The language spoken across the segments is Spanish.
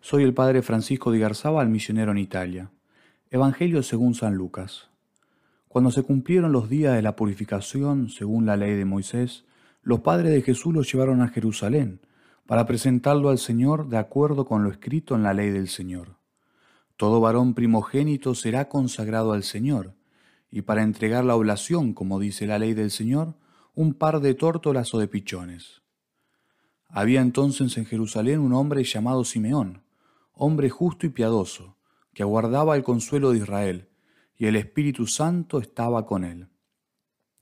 Soy el padre Francisco de Garzaba, misionero en Italia. Evangelio según San Lucas. Cuando se cumplieron los días de la purificación, según la ley de Moisés, los padres de Jesús lo llevaron a Jerusalén para presentarlo al Señor de acuerdo con lo escrito en la ley del Señor. Todo varón primogénito será consagrado al Señor, y para entregar la oblación, como dice la ley del Señor, un par de tórtolas o de pichones. Había entonces en Jerusalén un hombre llamado Simeón, hombre justo y piadoso, que aguardaba el consuelo de Israel, y el Espíritu Santo estaba con él.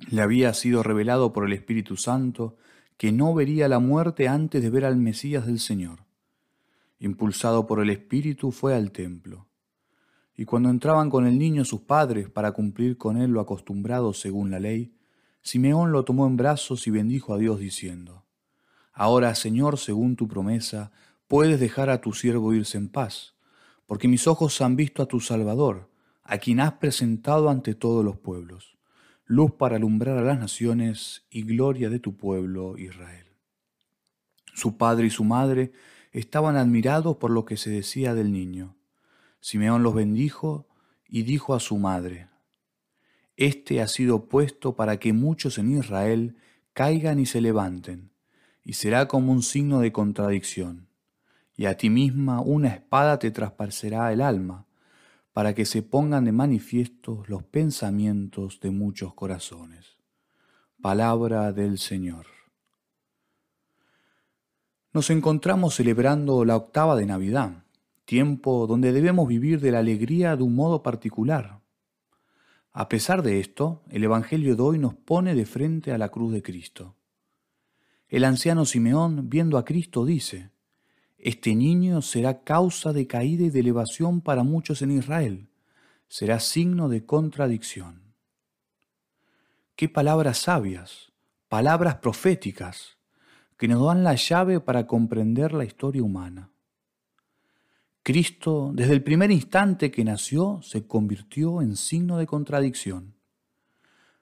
Le había sido revelado por el Espíritu Santo que no vería la muerte antes de ver al Mesías del Señor. Impulsado por el Espíritu fue al templo. Y cuando entraban con el niño sus padres para cumplir con él lo acostumbrado según la ley, Simeón lo tomó en brazos y bendijo a Dios diciendo, Ahora, Señor, según tu promesa, puedes dejar a tu siervo irse en paz, porque mis ojos han visto a tu Salvador, a quien has presentado ante todos los pueblos, luz para alumbrar a las naciones y gloria de tu pueblo Israel. Su padre y su madre estaban admirados por lo que se decía del niño. Simeón los bendijo y dijo a su madre, Este ha sido puesto para que muchos en Israel caigan y se levanten, y será como un signo de contradicción y a ti misma una espada te traspasará el alma, para que se pongan de manifiesto los pensamientos de muchos corazones. Palabra del Señor. Nos encontramos celebrando la octava de Navidad, tiempo donde debemos vivir de la alegría de un modo particular. A pesar de esto, el Evangelio de hoy nos pone de frente a la cruz de Cristo. El anciano Simeón, viendo a Cristo, dice, este niño será causa de caída y de elevación para muchos en Israel. Será signo de contradicción. Qué palabras sabias, palabras proféticas, que nos dan la llave para comprender la historia humana. Cristo, desde el primer instante que nació, se convirtió en signo de contradicción.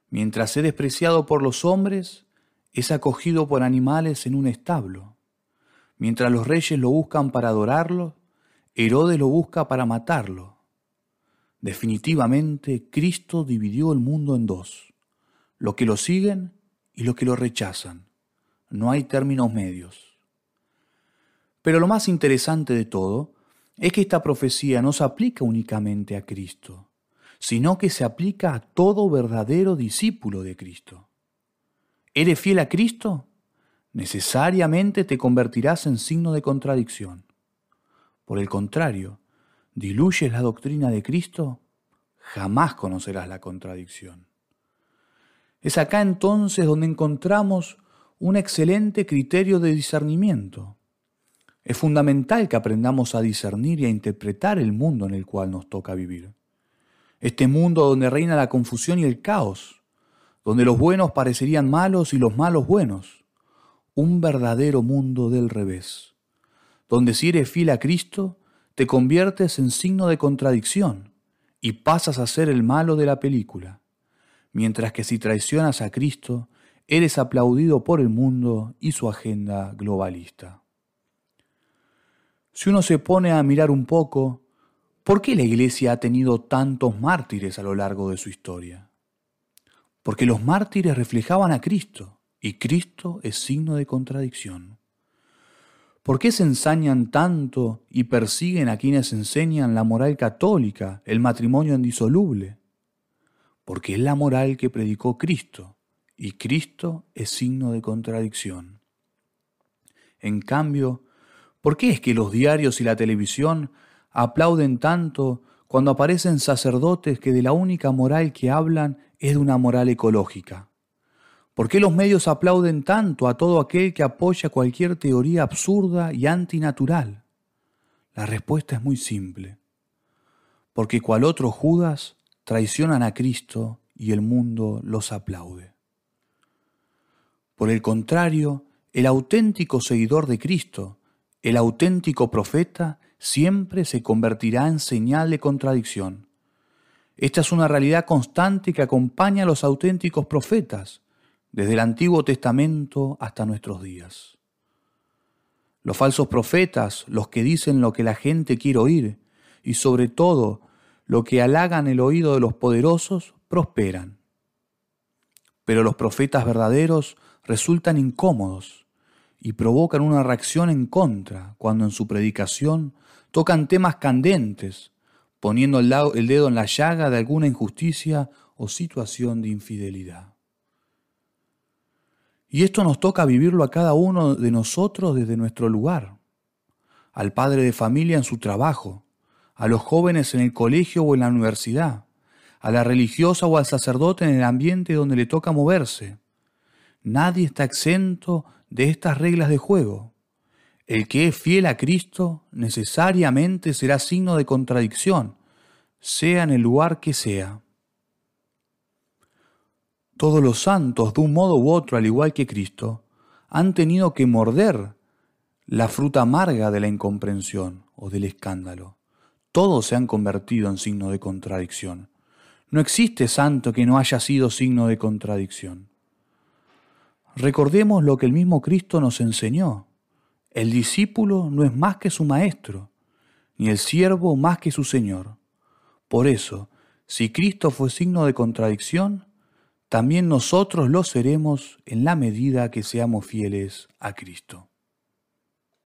Mientras es despreciado por los hombres, es acogido por animales en un establo. Mientras los reyes lo buscan para adorarlo, Herodes lo busca para matarlo. Definitivamente, Cristo dividió el mundo en dos, los que lo siguen y los que lo rechazan. No hay términos medios. Pero lo más interesante de todo es que esta profecía no se aplica únicamente a Cristo, sino que se aplica a todo verdadero discípulo de Cristo. ¿Eres fiel a Cristo? Necesariamente te convertirás en signo de contradicción. Por el contrario, diluyes la doctrina de Cristo, jamás conocerás la contradicción. Es acá entonces donde encontramos un excelente criterio de discernimiento. Es fundamental que aprendamos a discernir y a interpretar el mundo en el cual nos toca vivir. Este mundo donde reina la confusión y el caos, donde los buenos parecerían malos y los malos buenos, un verdadero mundo del revés, donde si eres fiel a Cristo, te conviertes en signo de contradicción y pasas a ser el malo de la película, mientras que si traicionas a Cristo, eres aplaudido por el mundo y su agenda globalista. Si uno se pone a mirar un poco, ¿por qué la Iglesia ha tenido tantos mártires a lo largo de su historia? Porque los mártires reflejaban a Cristo y Cristo es signo de contradicción. ¿Por qué se ensañan tanto y persiguen a quienes enseñan la moral católica, el matrimonio indisoluble? Porque es la moral que predicó Cristo, y Cristo es signo de contradicción. En cambio, ¿por qué es que los diarios y la televisión aplauden tanto cuando aparecen sacerdotes que de la única moral que hablan es de una moral ecológica? ¿Por qué los medios aplauden tanto a todo aquel que apoya cualquier teoría absurda y antinatural? La respuesta es muy simple. Porque cual otro Judas traicionan a Cristo y el mundo los aplaude. Por el contrario, el auténtico seguidor de Cristo, el auténtico profeta, siempre se convertirá en señal de contradicción. Esta es una realidad constante que acompaña a los auténticos profetas desde el Antiguo Testamento hasta nuestros días. Los falsos profetas, los que dicen lo que la gente quiere oír, y sobre todo lo que halagan el oído de los poderosos, prosperan. Pero los profetas verdaderos resultan incómodos y provocan una reacción en contra cuando en su predicación tocan temas candentes, poniendo el dedo en la llaga de alguna injusticia o situación de infidelidad. Y esto nos toca vivirlo a cada uno de nosotros desde nuestro lugar, al padre de familia en su trabajo, a los jóvenes en el colegio o en la universidad, a la religiosa o al sacerdote en el ambiente donde le toca moverse. Nadie está exento de estas reglas de juego. El que es fiel a Cristo necesariamente será signo de contradicción, sea en el lugar que sea. Todos los santos, de un modo u otro, al igual que Cristo, han tenido que morder la fruta amarga de la incomprensión o del escándalo. Todos se han convertido en signo de contradicción. No existe santo que no haya sido signo de contradicción. Recordemos lo que el mismo Cristo nos enseñó. El discípulo no es más que su maestro, ni el siervo más que su Señor. Por eso, si Cristo fue signo de contradicción, también nosotros lo seremos en la medida que seamos fieles a Cristo.